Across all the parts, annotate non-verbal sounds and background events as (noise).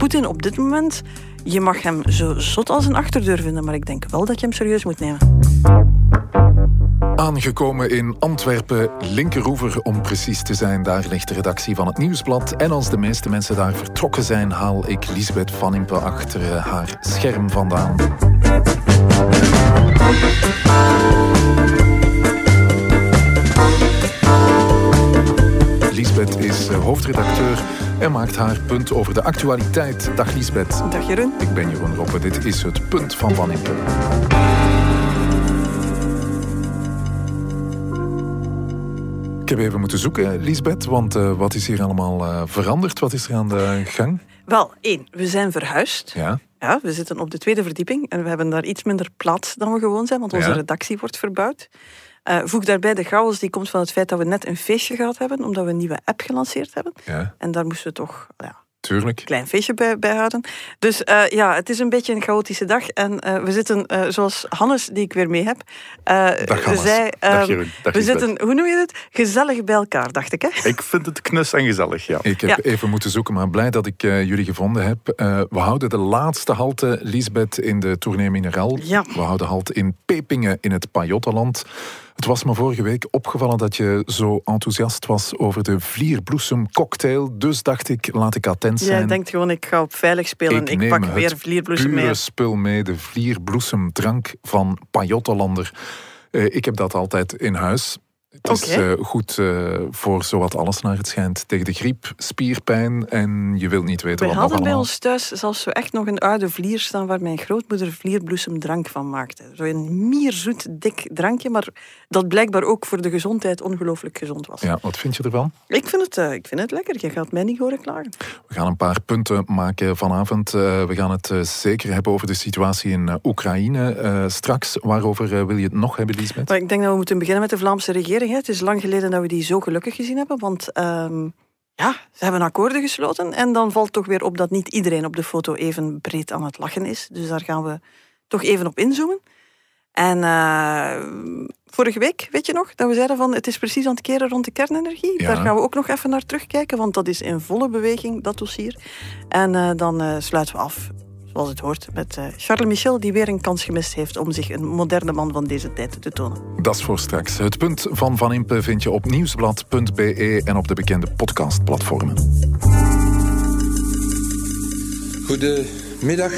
Poetin op dit moment, je mag hem zo zot als een achterdeur vinden, maar ik denk wel dat je hem serieus moet nemen. Aangekomen in Antwerpen, linkeroever om precies te zijn. Daar ligt de redactie van het Nieuwsblad. En als de meeste mensen daar vertrokken zijn, haal ik Lisbeth Van Impe achter eh, haar scherm vandaan. Lisbeth is eh, hoofdredacteur en maakt haar punt over de actualiteit. Dag Lisbeth. Dag Jeroen. Ik ben Jeroen Roppe. Dit is het punt van Van. Ik heb even moeten zoeken, Lisbeth, want uh, wat is hier allemaal uh, veranderd? Wat is er aan de gang? Wel, één, we zijn verhuisd. Ja. Ja, we zitten op de tweede verdieping en we hebben daar iets minder plaats dan we gewoon zijn, want onze Ja. redactie wordt verbouwd. Eh, voeg daarbij de chaos die komt van het feit dat we net een feestje gehad hebben, omdat we een nieuwe app gelanceerd hebben. Ja, En daar moesten we toch ja, tuurlijk. een klein feestje bij, bij houden. Dus eh, ja, het is een beetje een chaotische dag. En eh, we zitten, eh, zoals Hannes, die ik weer mee heb, eh, Dag, Hannes. zei... Dag ehm, Jeroen. Dag we zitten, hoe noem je het? Gezellig bij elkaar, dacht ik. Hè? Ik vind het knus en gezellig, ja. Ik heb Ja. even moeten zoeken, maar blij dat ik eh, jullie gevonden heb. Eh, we houden de laatste halte, Lisbeth, in de Tournee Mineral. Ja. We houden halt in Pepingen in het Pajottenland. Het was me vorige week opgevallen dat je zo enthousiast was over de vlierbloesemcocktail. Dus dacht ik, laat ik attent zijn. Jij denkt gewoon, ik ga op veilig spelen. Ik, neem pak het weer vlierbloesem mee. spul mee, de vlierbloesemdrank van Pajottenlander. Eh, ik heb dat altijd in huis. Het is eh, goed eh, voor zowat alles naar het schijnt. Tegen de griep, spierpijn en je wilt niet weten We wat nog hadden bij allemaal. ons thuis zelfs zo echt nog een oude vlier staan waar mijn grootmoeder vlierbloesemdrank van maakte. Zo'n mierzoet, dik drankje, maar dat blijkbaar ook voor de gezondheid ongelooflijk gezond was. Ja, wat vind je ervan? Ik, vind het, eh, ik vind het lekker. Je gaat mij niet horen klagen. We gaan een paar punten maken vanavond. We gaan het zeker hebben over de situatie in Oekraïne. Straks, waarover wil je het nog hebben, Lisbeth? Maar ik denk dat we moeten beginnen met de Vlaamse regering. Hè. Het is lang geleden dat we die zo gelukkig gezien hebben, want ehm, ja, ze hebben akkoorden gesloten. En dan valt toch weer op dat niet iedereen op de foto even breed aan het lachen is. Dus daar gaan we toch even op inzoomen. En eh, vorige week, weet je nog, dat we zeiden van het is precies aan het keren rond de kernenergie. Ja. Daar gaan we ook nog even naar terugkijken, want dat is in volle beweging, dat dossier. En eh, dan eh, sluiten we af, zoals het hoort, met eh, Charles Michel, die weer een kans gemist heeft om zich een moderne man van deze tijd te tonen. Dat is voor straks. Het punt van Van Impe vind je op nieuwsblad.be en op de bekende podcastplatformen. Goedemiddag.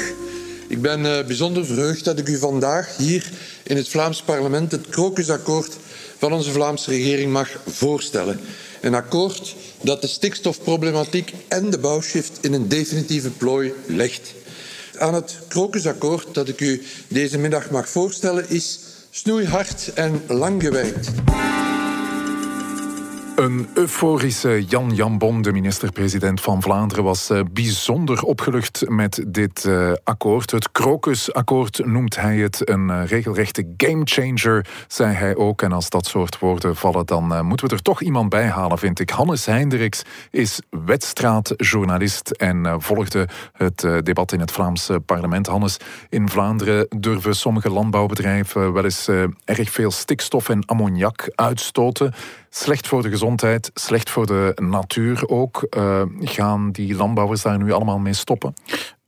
Ik ben eh, bijzonder verheugd dat ik u vandaag hier in het Vlaams parlement het krokusakkoord van onze Vlaamse regering mag voorstellen. Een akkoord dat de stikstofproblematiek en de bouwshift in een definitieve plooi legt. Aan het krokusakkoord dat ik u deze middag mag voorstellen is snoeihard en langgewerkt. Een euforische Jan Jambon, de minister-president van Vlaanderen, was eh, bijzonder opgelucht met dit eh, akkoord. Het Krokusakkoord noemt hij het een eh, regelrechte gamechanger, zei hij ook. En als dat soort woorden vallen, dan moeten we er toch iemand bij halen, vind ik. Hannes Heinderiks is wedstraatjournalist en volgde het debat in het Vlaamse parlement. Hannes, in Vlaanderen durven sommige landbouwbedrijven wel eens erg veel stikstof en ammoniak uitstoten. Slecht voor de gezondheid, slecht voor de natuur ook. Eh, gaan die landbouwers daar nu allemaal mee stoppen?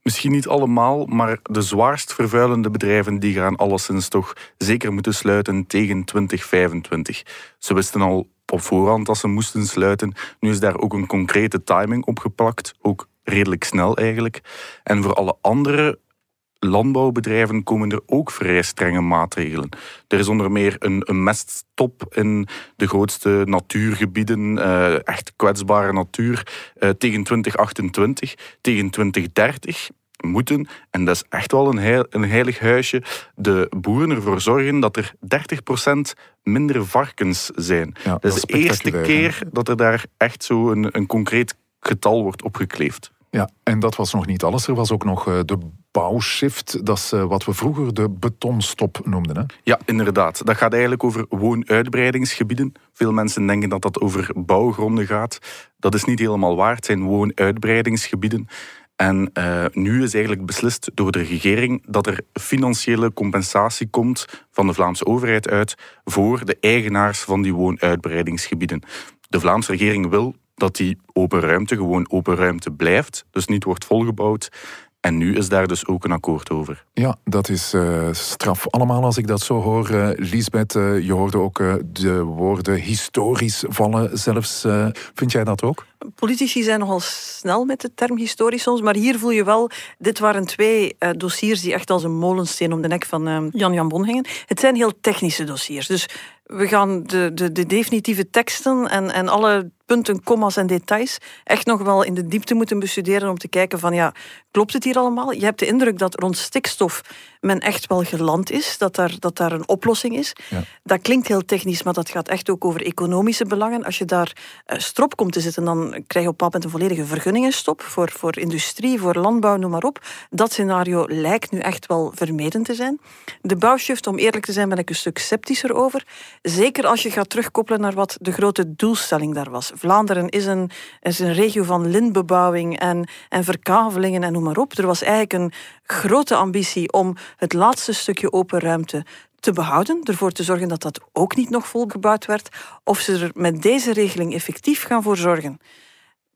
Misschien niet allemaal, maar de zwaarst vervuilende bedrijven die gaan alleszins toch zeker moeten sluiten tegen 2025. Ze wisten al op voorhand dat ze moesten sluiten. Nu is daar ook een concrete timing op geplakt, ook redelijk snel eigenlijk. En voor alle andere landbouwbedrijven komen er ook vrij strenge maatregelen. Er is onder meer een, een meststop in de grootste natuurgebieden, eh, echt kwetsbare natuur, eh, tegen 2028, tegen 2030 moeten, en dat is echt wel een, heil- een heilig huisje, de boeren ervoor zorgen dat er 30% minder varkens zijn. Ja, dat, is de eerste keer dat er daar echt zo een, een concreet getal wordt opgekleefd. Ja, en dat was nog niet alles. Er was ook nog eh, de bouwshift. Dat is eh, wat we vroeger de betonstop noemden. Hè? Ja, inderdaad. Dat gaat eigenlijk over woonuitbreidingsgebieden. Veel mensen denken dat dat over bouwgronden gaat. Dat is niet helemaal waar. Het zijn woonuitbreidingsgebieden. En eh, nu is eigenlijk beslist door de regering dat er financiële compensatie komt van de Vlaamse overheid uit voor de eigenaars van die woonuitbreidingsgebieden. De Vlaamse regering wil dat die open ruimte gewoon open ruimte blijft, dus niet wordt volgebouwd. En nu is daar dus ook een akkoord over. Ja, dat is uh, straf allemaal als ik dat zo hoor. Uh, Lisbeth, uh, je hoorde ook de woorden historisch vallen zelfs. vind jij dat ook? Politici zijn nogal snel met de term historisch soms, maar hier voel je wel, dit waren twee dossiers die echt als een molensteen om de nek van Jan Jan Bon hingen. Het zijn heel technische dossiers, dus we gaan de, de, de definitieve teksten en, en alle punten, commas en details echt nog wel in de diepte moeten bestuderen om te kijken van ja, klopt het hier allemaal? Je hebt de indruk dat rond stikstof men echt wel geland is, dat daar, dat daar een oplossing is. Ja. Dat klinkt heel technisch, maar dat gaat echt ook over economische belangen. Als je daar uh, strop komt te zitten, dan krijg je op een moment een volledige vergunningenstop voor, voor industrie, voor landbouw, noem maar op. Dat scenario lijkt nu echt wel vermeden te zijn. De bouwshift, om eerlijk te zijn, ben ik een stuk sceptischer over. Zeker als je gaat terugkoppelen naar wat de grote doelstelling daar was. Vlaanderen is een, is een regio van lintbebouwing en, en verkavelingen en noem maar op. Er was eigenlijk een grote ambitie om het laatste stukje open ruimte te behouden, ervoor te zorgen dat dat ook niet nog volgebouwd werd, of ze er met deze regeling effectief gaan voor zorgen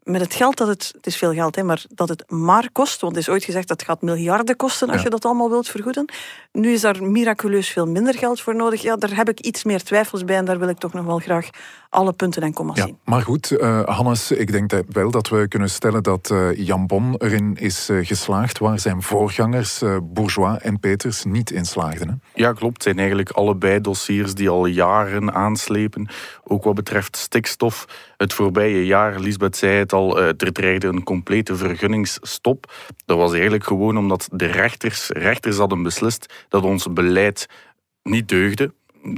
met het geld dat het, het is veel geld, hè, maar dat het maar kost, want er is ooit gezegd dat het gaat miljarden kosten als je dat allemaal wilt vergoeden. Nu is daar miraculeus veel minder geld voor nodig. Ja, daar heb ik iets meer twijfels bij en daar wil ik toch nog wel graag alle punten en commas ja, zien. Maar goed, uh, Hannes, ik denk dat wel dat we kunnen stellen dat uh, Jan Bon erin is uh, geslaagd waar zijn voorgangers Bourgeois en Peters niet in slaagden. Hè? Ja, klopt. Het zijn eigenlijk allebei dossiers die al jaren aanslepen. Ook wat betreft stikstof. Het voorbije jaar, Lisbeth zei het al, er dreigde een complete vergunningsstop. Dat was eigenlijk gewoon omdat de rechters, rechters hadden beslist dat ons beleid niet deugde.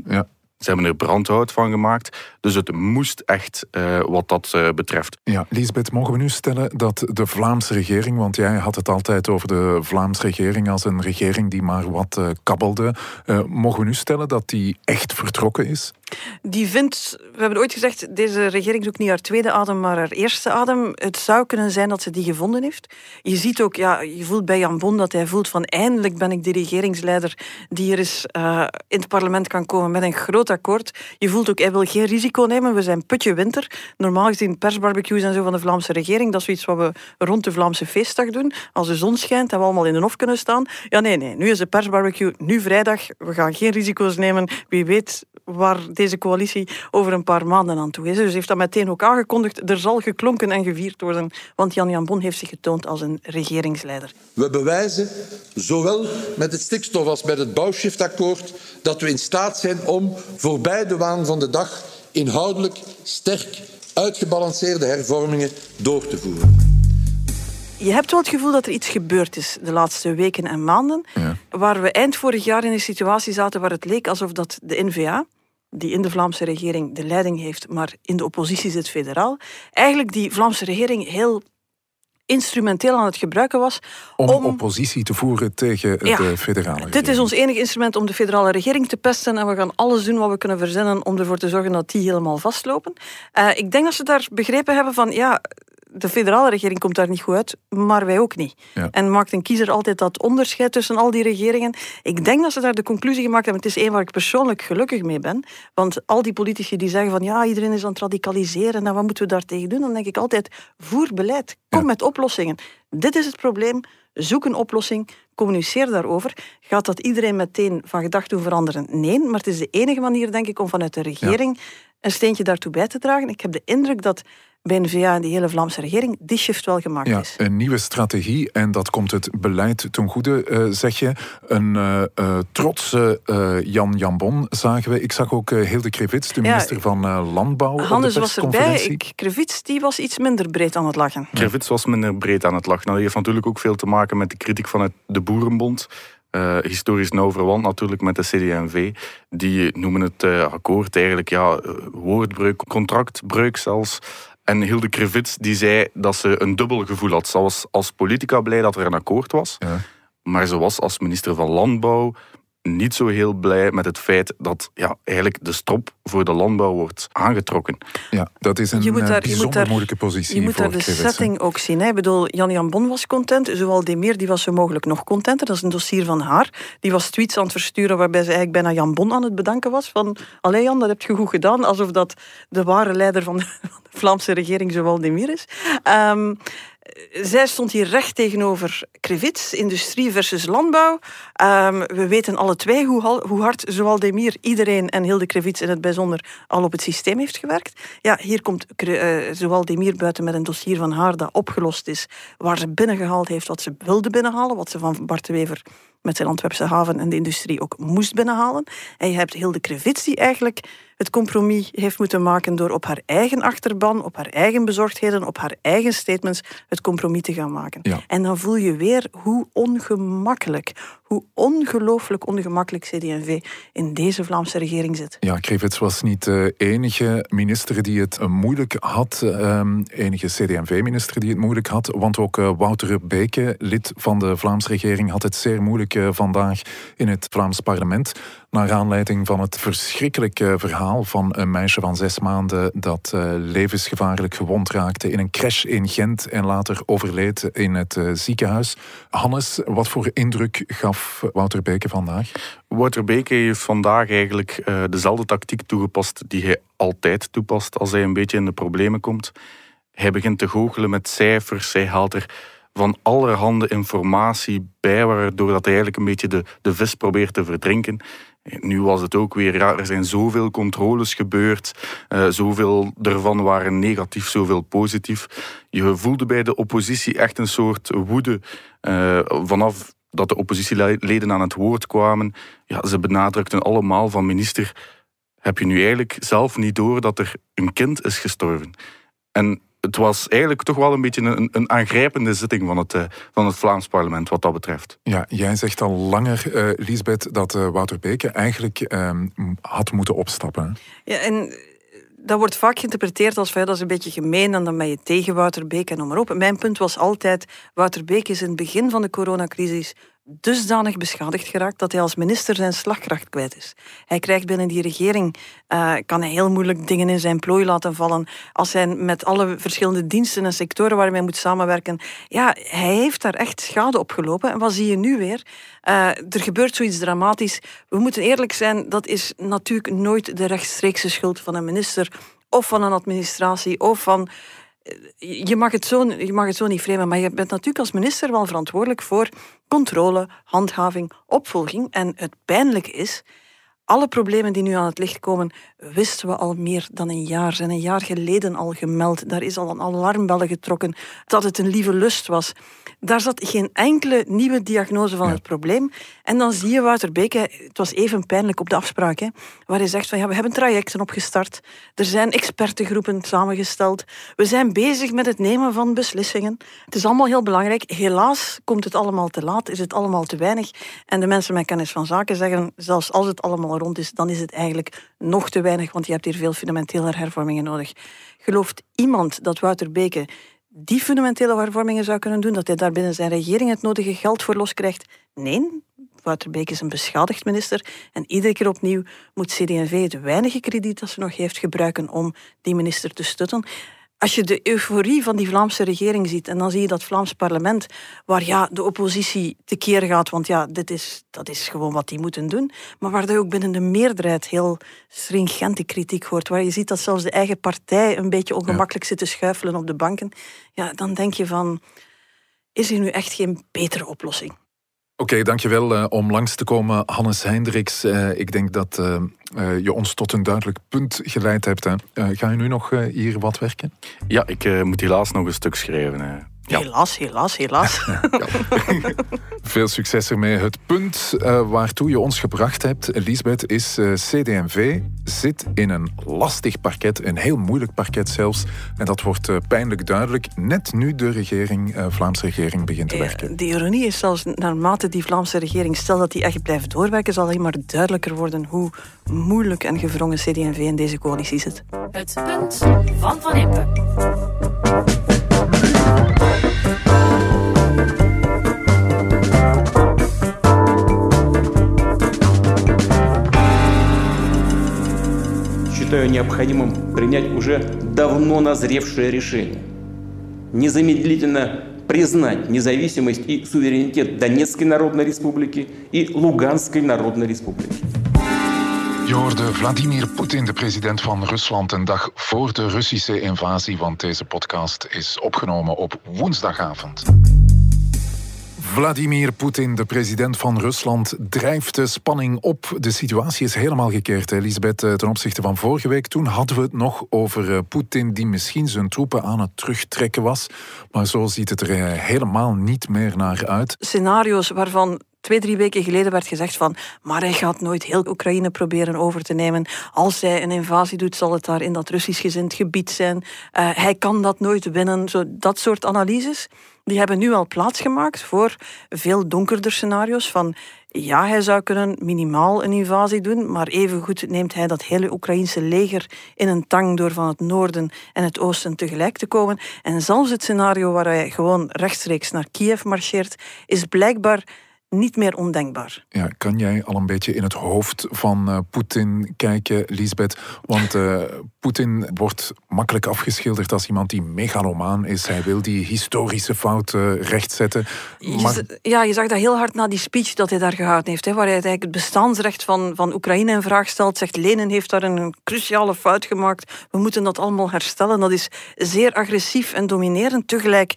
Ja. Ze hebben er brandhout van gemaakt. Dus het moest echt uh, wat dat uh, betreft. Ja, Lisbeth, mogen we nu stellen dat de Vlaamse regering, want jij had het altijd over de Vlaamse regering als een regering die maar wat uh, kabbelde, mogen we nu stellen dat die echt vertrokken is? Die vindt, we hebben ooit gezegd, deze regering zoekt niet haar tweede adem, maar haar eerste adem. Het zou kunnen zijn dat ze die gevonden heeft. Je ziet ook, ja, je voelt bij Jan Bon dat hij voelt van eindelijk ben ik de regeringsleider die er eens uh, in het parlement kan komen met een groot akkoord. Je voelt ook, hij wil geen risico nemen. We zijn putje winter. Normaal gezien persbarbecues en zo van de Vlaamse regering, dat is zoiets wat we rond de Vlaamse feestdag doen. Als de zon schijnt en we allemaal in de hof kunnen staan. Ja, nee, nee. Nu is de persbarbecue, nu vrijdag. We gaan geen risico's nemen. Wie weet waar deze coalitie over een paar maanden aan toe is. Dus heeft dat meteen ook aangekondigd. Er zal geklonken en gevierd worden, want Jan Jan Bon heeft zich getoond als een regeringsleider. We bewijzen, zowel met het stikstof als met het bouwshiftakkoord, dat we in staat zijn om voorbij de waan van de dag inhoudelijk sterk uitgebalanceerde hervormingen door te voeren je hebt wel het gevoel dat er iets gebeurd is de laatste weken en maanden. Ja. Waar we eind vorig jaar in een situatie zaten waar het leek alsof dat de NVA, die in de Vlaamse regering de leiding heeft, maar in de oppositie zit federaal, eigenlijk die Vlaamse regering heel instrumenteel aan het gebruiken was. Om, om oppositie te voeren tegen de federale regering. Dit is ons enige instrument om de federale regering te pesten en we gaan alles doen wat we kunnen verzinnen om ervoor te zorgen dat die helemaal vastlopen. Uh, ik denk dat ze daar begrepen hebben van, ja, de federale regering komt daar niet goed uit, maar wij ook niet. En maakt een kiezer altijd dat onderscheid tussen al die regeringen. Ik denk dat ze daar de conclusie gemaakt hebben. Het is één waar ik persoonlijk gelukkig mee ben. Want al die politici die zeggen van ja, iedereen is aan het radicaliseren en wat moeten we daartegen doen? Dan denk ik altijd, voer beleid. Kom met oplossingen. Dit is het probleem. Zoek een oplossing. Communiceer daarover. Gaat dat iedereen meteen van gedachten veranderen? Nee, maar het is de enige manier, denk ik, om vanuit de regering een steentje daartoe bij te dragen. Ik heb de indruk dat bij N-VA en de hele Vlaamse regering die shift wel gemaakt ja, is. Een nieuwe strategie en dat komt het beleid ten goede, uh, zeg je. Een uh, uh, trotse Jan Jambon zagen we. Ik zag ook Hilde Krevits, de minister van Landbouw. Hannes was erbij. Ik, Krevits die was iets minder breed aan het lachen. Krevits was minder breed aan het lachen. Dat heeft natuurlijk ook veel te maken met de kritiek vanuit de Boerenbond. Uh, historisch nauw verwant natuurlijk met de CD&V. Die noemen het uh, akkoord eigenlijk ja, woordbreuk, contractbreuk zelfs. En Hilde Krevits die zei dat ze een dubbel gevoel had. Ze was als politica blij dat er een akkoord was. Ja. Maar ze was als minister van Landbouw niet zo heel blij met het feit dat ja, eigenlijk de strop voor de landbouw wordt aangetrokken. Ja, dat is een eh, bijzonder moeilijke positie. Je moet daar de setting ook zien. Hè. Ik bedoel, Jan-Jan Bon was content, zowel Demir die was zo mogelijk nog contenter. Dat is een dossier van haar. Die was tweets aan het versturen waarbij ze eigenlijk bijna Jan Bon aan het bedanken was. Van, allee Jan, dat heb je goed gedaan. Alsof dat de ware leider van de, (laughs) Vlaamse regering zowel Demir is. Um, zij stond hier recht tegenover Krevits, industrie versus landbouw. Ehm, we weten alle twee hoe, hoe hard zowel Demir, iedereen en Hilde Krevits in het bijzonder al op het systeem heeft gewerkt. Ja, hier komt uh, zowel Demir buiten met een dossier van haar dat opgelost is, waar ze binnengehaald heeft wat ze wilde binnenhalen, wat ze van Bart Wever met zijn Antwerpse haven en de industrie ook moest binnenhalen. En je hebt Hilde Krevits die eigenlijk het compromis heeft moeten maken door op haar eigen achterban, op haar eigen bezorgdheden, op haar eigen statements het compromis te gaan maken. En dan voel je weer hoe ongemakkelijk, hoe ongelooflijk ongemakkelijk CD&V in deze Vlaamse regering zit. Ja, Krevits was niet de enige minister die het moeilijk had, um, enige CD&V-minister die het moeilijk had, want ook uh, Wouter Beke, lid van de Vlaamse regering, had het zeer moeilijk uh, vandaag in het Vlaams parlement naar aanleiding van het verschrikkelijke verhaal van een meisje van zes maanden dat uh, levensgevaarlijk gewond raakte in een crash in Gent en later overleed in het uh, ziekenhuis. Hannes, wat voor indruk gaf Wouter Beke vandaag? Wouter Beke heeft vandaag eigenlijk dezelfde tactiek toegepast die hij altijd toepast als hij een beetje in de problemen komt. Hij begint te goochelen met cijfers, hij haalt er van allerhande informatie bij, waardoor dat hij eigenlijk een beetje de, de vis probeert te verdrinken. Nu was het ook weer, ja, er zijn zoveel controles gebeurd, uh, zoveel ervan waren negatief, zoveel positief. Je voelde bij de oppositie echt een soort woede uh, vanaf dat de oppositieleden aan het woord kwamen. Ja, ze benadrukten allemaal van minister, heb je nu eigenlijk zelf niet door dat er een kind is gestorven? En het was eigenlijk toch wel een beetje een, een aangrijpende zitting van het, uh, van het Vlaams parlement wat dat betreft. Ja, jij zegt al langer, uh, Lisbeth, dat uh, Wouter Beke eigenlijk ehm, had moeten opstappen. Ja, en dat wordt vaak geïnterpreteerd als van, dat is een beetje gemeen en dan ben je tegen Wouter Beke en noem maar op. Mijn punt was altijd, Wouter Beke is in het begin van de coronacrisis dusdanig beschadigd geraakt dat hij als minister zijn slagkracht kwijt is. Hij krijgt binnen die regering, uh, kan hij heel moeilijk dingen in zijn plooi laten vallen. Als hij met alle verschillende diensten en sectoren waarmee hij moet samenwerken. Ja, hij heeft daar echt schade op gelopen. En wat zie je nu weer? Uh, er gebeurt zoiets dramatisch. We moeten eerlijk zijn, dat is natuurlijk nooit de rechtstreekse schuld van een minister of van een administratie of van je mag, het zo, je mag het zo niet framen, maar je bent natuurlijk als minister wel verantwoordelijk voor controle, handhaving, opvolging. En het pijnlijke is, alle problemen die nu aan het licht komen, wisten we al meer dan een jaar. Zijn een jaar geleden al gemeld. Daar is al een alarmbellen getrokken dat het een lieve lust was. Daar zat geen enkele nieuwe diagnose van het probleem. En dan zie je Wouter Beke, het was even pijnlijk op de afspraak, hè, waar hij zegt van ja, we hebben trajecten opgestart. Er zijn expertengroepen samengesteld. We zijn bezig met het nemen van beslissingen. Het is allemaal heel belangrijk. Helaas komt het allemaal te laat, is het allemaal te weinig. En de mensen met kennis van zaken zeggen, zelfs als het allemaal is, dan is het eigenlijk nog te weinig, want je hebt hier veel fundamentele hervormingen nodig. Gelooft iemand dat Wouter Beke die fundamentele hervormingen zou kunnen doen, dat hij daar binnen zijn regering het nodige geld voor loskrijgt? Nee, Wouter Beke is een beschadigd minister en iedere keer opnieuw moet CD&V het weinige krediet dat ze nog heeft gebruiken om die minister te stutten als je de euforie van die Vlaamse regering ziet en dan zie je dat Vlaams parlement, waar ja, de oppositie tekeer gaat, want ja, dit is, dat is gewoon wat die moeten doen, maar waar je ook binnen de meerderheid heel stringente kritiek hoort, waar je ziet dat zelfs de eigen partij een beetje ongemakkelijk zit te schuifelen op de banken, ja, dan denk je van, is er nu echt geen betere oplossing? Oké, dankjewel uh, om langs te komen, Hannes Hendricks. Uh, ik denk dat uh, je ons tot een duidelijk punt geleid hebt. Ga je nu nog hier wat werken? Ja, ik moet helaas nog een stuk schrijven. Helaas, helaas, helaas. (laughs) Veel succes ermee. Het punt uh, waartoe je ons gebracht hebt, Lisbeth, is uh, eh, CD&V zit in een lastig parket, een heel moeilijk parket zelfs. En dat wordt uh, pijnlijk duidelijk, net nu de regering, Vlaamse regering begint te werken. de ironie is zelfs, naarmate die Vlaamse regering, stel dat die echt blijft doorwerken, zal alleen maar duidelijker worden hoe moeilijk en gevrongen CD&V in deze coalitie zit. Het punt van Van Impe. Считаю необходимым принять уже давно назревшее решение. Незамедлительно признать независимость и суверенитет Донецкой Народной Республики и Луганской Народной Республики. Je hoorde Vladimir Poetin, de president van Rusland, een dag voor de Russische invasie, want deze podcast is opgenomen op woensdagavond. Vladimir Poetin, de president van Rusland, drijft de spanning op. De situatie is helemaal gekeerd, Elisabeth, eh, ten opzichte van vorige week. Toen hadden we het nog over eh, Poetin die misschien zijn troepen aan het terugtrekken was. Maar zo ziet het er eh, helemaal niet meer naar uit. Scenario's waarvan twee, drie weken geleden werd gezegd van maar hij gaat nooit heel Oekraïne proberen over te nemen. Als hij een invasie doet, zal het daar in dat Russisch gezind gebied zijn. Uh, hij kan dat nooit winnen. Zo, dat soort analyses die hebben nu al plaatsgemaakt voor veel donkerder scenario's van ja, hij zou kunnen minimaal een invasie doen, maar evengoed neemt hij dat hele Oekraïnse leger in een tang door van het noorden en het oosten tegelijk te komen. En zelfs het scenario waar hij gewoon rechtstreeks naar Kiev marcheert, is blijkbaar niet meer ondenkbaar. Ja, kan jij al een beetje in het hoofd van uh, Poetin kijken, Lisbeth? Want uh, Poetin wordt makkelijk afgeschilderd als iemand die megalomaan is. Hij wil die historische fouten rechtzetten. Maar... Ja, je zag dat heel hard na die speech dat hij daar gehouden heeft, hè, waar hij eigenlijk het bestaansrecht van, van Oekraïne in vraag stelt. Zegt Lenin heeft daar een cruciale fout gemaakt. We moeten dat allemaal herstellen. Dat is zeer agressief en dominerend. Tegelijk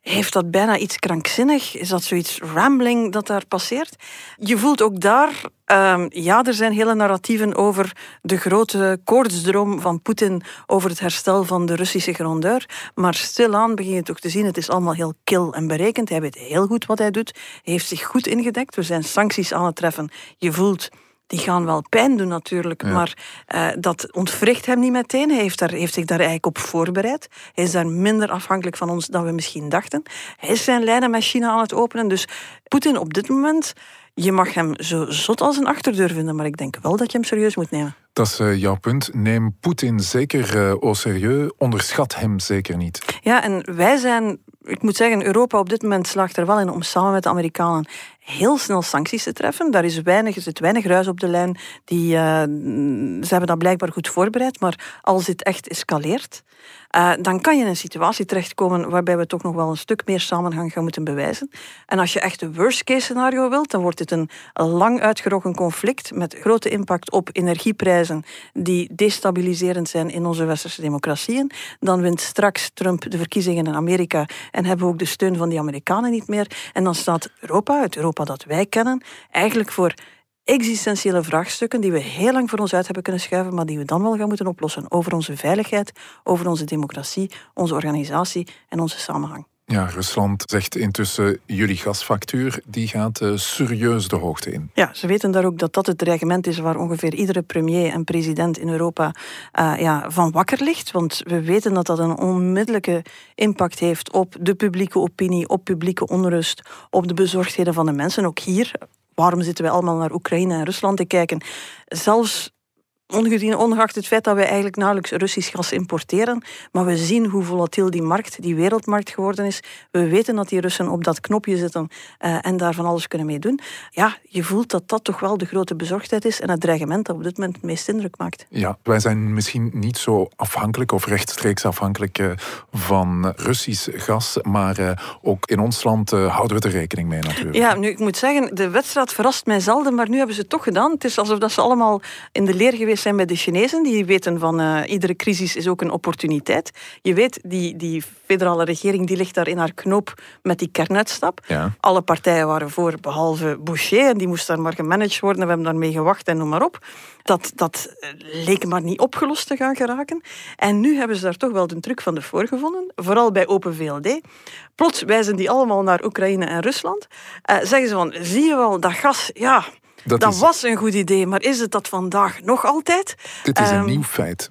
heeft dat bijna iets krankzinnig? Is dat zoiets rambling dat daar passeert? Je voelt ook daar, um, ja, er zijn hele narratieven over de grote koortsdroom van Poetin over het herstel van de Russische grondeur. Maar stilaan begin je toch te zien, het is allemaal heel kil en berekend. Hij weet heel goed wat hij doet. Heeft zich goed ingedekt. Er zijn sancties aan het treffen. Je voelt die gaan wel pijn doen natuurlijk, maar uh, dat ontwricht hem niet meteen. Hij heeft, daar, heeft zich daar eigenlijk op voorbereid. Hij is daar minder afhankelijk van ons dan we misschien dachten. Hij is zijn lijnen met China aan het openen. Dus Poetin op dit moment, je mag hem zo zot als een achterdeur vinden, maar ik denk wel dat je hem serieus moet nemen. Dat is uh, jouw punt. Neem Poetin zeker uh, au serieus, onderschat hem zeker niet. Ja, en wij zijn ik moet zeggen, Europa op dit moment slaagt er wel in om samen met de Amerikanen heel snel sancties te treffen. Daar is weinig, er zit weinig ruis op de lijn. Die, uh, ze hebben dat blijkbaar goed voorbereid, maar als dit echt escaleert, uh, dan kan je in een situatie terechtkomen waarbij we toch nog wel een stuk meer samenhang gaan moeten bewijzen. En als je echt de worst case scenario wilt, dan wordt een, een lang uitgerokken conflict met grote impact op energieprijzen die destabiliserend zijn in onze westerse democratieën. Dan wint straks Trump de verkiezingen in Amerika en hebben we ook de steun van die Amerikanen niet meer. En dan staat Europa, het Europa dat wij kennen, eigenlijk voor existentiële vraagstukken die we heel lang voor ons uit hebben kunnen schuiven, maar die we dan wel gaan moeten oplossen over onze veiligheid, over onze democratie, onze organisatie en onze samenhang. Ja, Rusland zegt intussen jullie gasfactuur die gaat uh, serieus de hoogte in. Ja, ze weten daar ook dat dat het dreigement is waar ongeveer iedere premier en president in Europa uh, ja, van wakker ligt. Want we weten dat dat een onmiddellijke impact heeft op de publieke opinie, op publieke onrust, op de bezorgdheden van de mensen. Ook hier, waarom zitten wij allemaal naar Oekraïne en Rusland te kijken? Zelfs ongeacht het feit dat wij eigenlijk nauwelijks Russisch gas importeren, maar we zien hoe volatiel die markt, die wereldmarkt geworden is. We weten dat die Russen op dat knopje zitten uh, en daar van alles kunnen mee doen. Ja, je voelt dat dat toch wel de grote bezorgdheid is en het dreigement dat op dit moment het meest indruk maakt. Ja, wij zijn misschien niet zo afhankelijk of rechtstreeks afhankelijk uh, van Russisch gas, maar uh, ook in ons land houden we er rekening mee natuurlijk. Ja, nu ik moet zeggen, de wedstrijd verrast mij zelden, maar nu hebben ze het toch gedaan. Het is alsof dat ze allemaal in de leer geweest zijn bij de Chinezen. Die weten van uh, iedere crisis is ook een opportuniteit. Je weet, die, die federale regering die ligt daar in haar knoop met die kernuitstap. Ja. Alle partijen waren voor, behalve Boucher. En die moest daar maar gemanaged worden. We hebben daarmee gewacht en noem maar op. Dat, dat eh, leek maar niet opgelost te gaan geraken. En nu hebben ze daar toch wel de truc van de voor gevonden. Vooral bij Open VLD. Plots wijzen die allemaal naar Oekraïne en Rusland. Uh, zeggen ze van, zie je wel, dat gas, ja, dat, was een goed idee, maar is het dat vandaag nog altijd? Dit is een um, nieuw feit.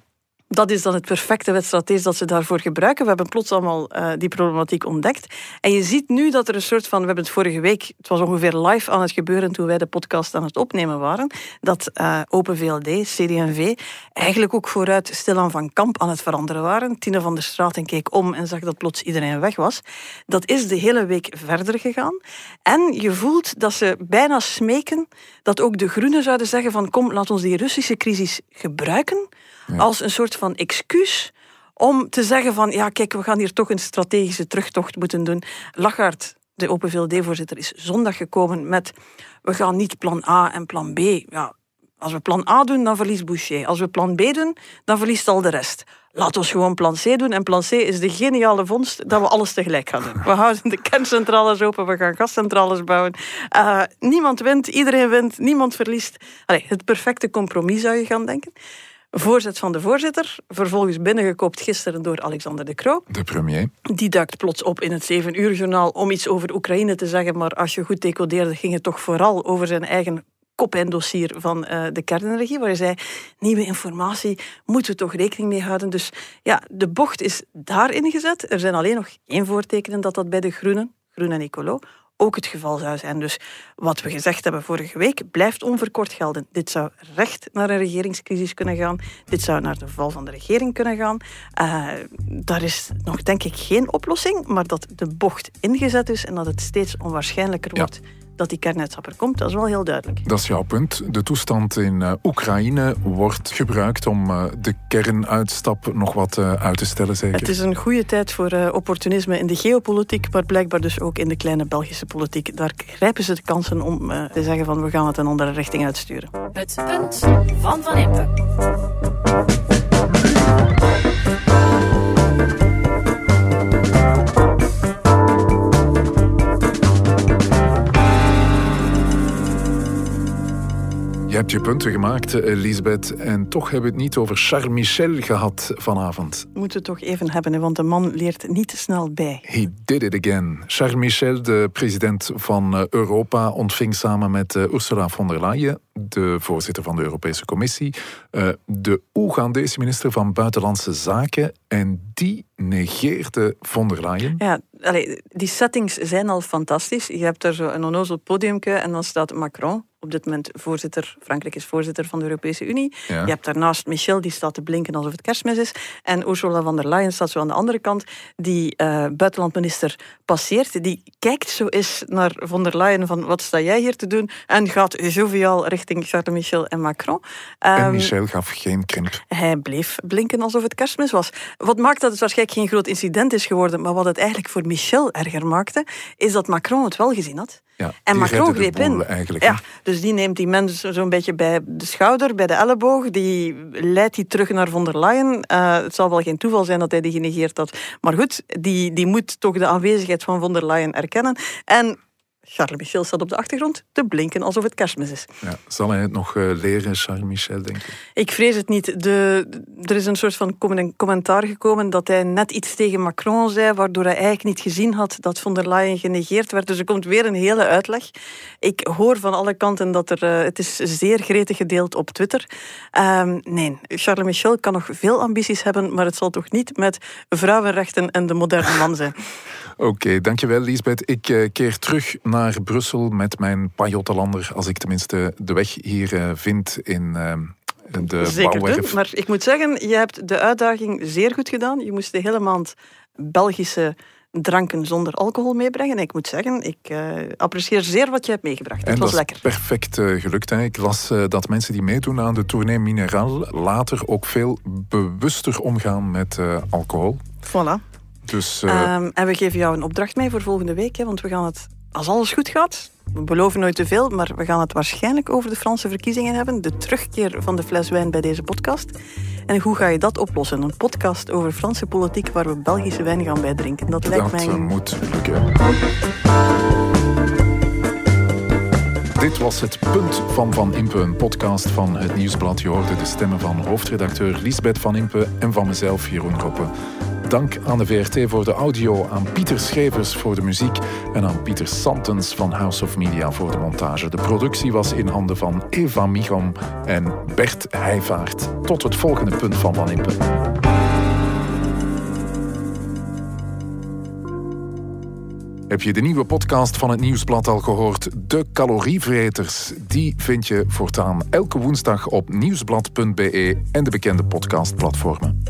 Dat is dan het perfecte wedstrijd dat ze daarvoor gebruiken. We hebben plots allemaal uh, die problematiek ontdekt. En je ziet nu dat er een soort van... We hebben het vorige week... Het was ongeveer live aan het gebeuren toen wij de podcast aan het opnemen waren. Dat uh, Open VLD, CD&V, eigenlijk ook vooruit stilaan van kamp aan het veranderen waren. Tine van der Straat keek om en zag dat plots iedereen weg was. Dat is de hele week verder gegaan. En je voelt dat ze bijna smeken dat ook de Groenen zouden zeggen van kom, laat ons die Russische crisis gebruiken als een soort van excuus om te zeggen van ja, kijk, we gaan hier toch een strategische terugtocht moeten doen. Lachart, de Open VLD-voorzitter, is zondag gekomen met we gaan niet plan A en plan B. Ja, als we plan A doen, dan verliest Boucher. Als we plan B doen, dan verliest al de rest. Laat ons gewoon plan C doen. En plan C is de geniale vondst dat we alles tegelijk gaan doen. We houden de kerncentrales open, we gaan gascentrales bouwen. Uh, niemand wint, iedereen wint, niemand verliest. Het perfecte compromis zou je gaan denken. Voorzet van de voorzitter, vervolgens binnengekoopt gisteren door Alexander de Croo. De premier. Die duikt plots op in het 7 uur journaal om iets over Oekraïne te zeggen, maar als je goed decodeerde ging het toch vooral over zijn eigen kop en dossier van uh, de kernenergie, waar hij zei, nieuwe informatie moeten we toch rekening mee houden. Dus ja, de bocht is daarin gezet. Er zijn alleen nog geen voortekenen dat dat bij de Groenen, Groen en Ecolo, ook het geval zou zijn. Dus wat we gezegd hebben vorige week blijft onverkort gelden. Dit zou recht naar een regeringscrisis kunnen gaan. Dit zou naar de val van de regering kunnen gaan. Uh, daar is nog denk ik geen oplossing, maar dat de bocht ingezet is en dat het steeds onwaarschijnlijker wordt dat die kernuitstapper komt, dat is wel heel duidelijk. Dat is jouw punt. De toestand in uh, Oekraïne wordt gebruikt om uh, de kernuitstap nog wat uh, uit te stellen, zeker? Het is een goede tijd voor opportunisme in de geopolitiek, maar blijkbaar dus ook in de kleine Belgische politiek. Daar grijpen ze de kansen om te zeggen van we gaan het een andere richting uitsturen. Het punt van Van Impe. Hebt je punten gemaakt, Elisabeth. En toch hebben we het niet over Charles Michel gehad vanavond. We moeten het toch even hebben, want de man leert niet te snel bij. He did it again. Charles Michel, de president van eh, Europa, ontving samen met eh, Ursula von der Leyen, de voorzitter van de Europese Commissie, eh, de Oegandese minister van Buitenlandse Zaken. En die negeerde von der Leyen. Ja, die settings zijn al fantastisch. Je hebt daar zo een onnozel podiumke en dan staat Macron op dit moment voorzitter, Frankrijk is voorzitter van de Europese Unie. Je hebt daarnaast Michel, die staat te blinken alsof het kerstmis is. En Ursula von der Leyen staat zo aan de andere kant. Die uh, buitenlandminister passeert. Die kijkt zo eens naar von der Leyen van wat sta jij hier te doen? En gaat joviaal richting Charles Michel en Macron. en ehm, Michel gaf geen krimp. Hij bleef blinken alsof het kerstmis was. Wat maakt dat het waarschijnlijk geen groot incident is geworden, maar wat het eigenlijk voor Michel erger maakte, is dat Macron het wel gezien had. Ja, en Macron greep in. Eigenlijk, ja, dus die neemt die mensen zo'n beetje bij de schouder, bij de elleboog. Die leidt die terug naar von der Leyen. Uh, het zal wel geen toeval zijn dat hij die genegeerd had. Maar goed, die, die moet toch de aanwezigheid van von der Leyen erkennen. En Charles Michel staat op de achtergrond te blinken alsof het kerstmis is. Ja, zal hij het nog uh, leren, Charles Michel, denk ik? Ik vrees het niet. De, er is een soort van commentaar gekomen dat hij net iets tegen Macron zei, waardoor hij eigenlijk niet gezien had dat von der Leyen genegeerd werd. Dus er komt weer een hele uitleg. Ik hoor van alle kanten dat er, uh, het is zeer gretig gedeeld op Twitter. Um, nee, Charles Michel kan nog veel ambities hebben, maar het zal toch niet met vrouwenrechten en de moderne man zijn. (laughs) Oké, okay, dankjewel Lisbeth. Ik uh, keer terug naar Brussel met mijn Pajottenlander, als ik tenminste de weg hier uh, vind in uh, de Zeker doen, maar ik moet zeggen, je hebt de uitdaging zeer goed gedaan. Je moest de hele maand Belgische dranken zonder alcohol meebrengen. En ik moet zeggen, ik uh, apprecieer zeer wat je hebt meegebracht. Het was lekker. perfect uh, gelukt. Hè. Ik las uh, dat mensen die meedoen aan de tournee Mineraal later ook veel bewuster omgaan met alcohol. Voilà. Dus, um, en we geven jou een opdracht mee voor volgende week, hè, want we gaan het, als alles goed gaat, we beloven nooit te veel, maar we gaan het waarschijnlijk over de Franse verkiezingen hebben. De terugkeer van de fles wijn bij deze podcast. En hoe ga je dat oplossen? Een podcast over Franse politiek waar we Belgische wijn gaan bij drinken. Dat, lijkt mij. Dat moet lukken. Dit was het punt van Van Impe, een podcast van het Nieuwsblad. Je hoorde de stemmen van hoofdredacteur Lisbeth Van Impe en van mezelf, Jeroen Koppen. Dank aan de VRT voor de audio, aan Pieter Schevers voor de muziek en aan Pieter Santens van House of Media voor de montage. De productie was in handen van Eva Michom en Bert Heijvaart. Tot het volgende punt van Van. Heb je de nieuwe podcast van het Nieuwsblad al gehoord? De calorievreters. Die vind je voortaan elke woensdag op nieuwsblad.be en de bekende podcastplatformen.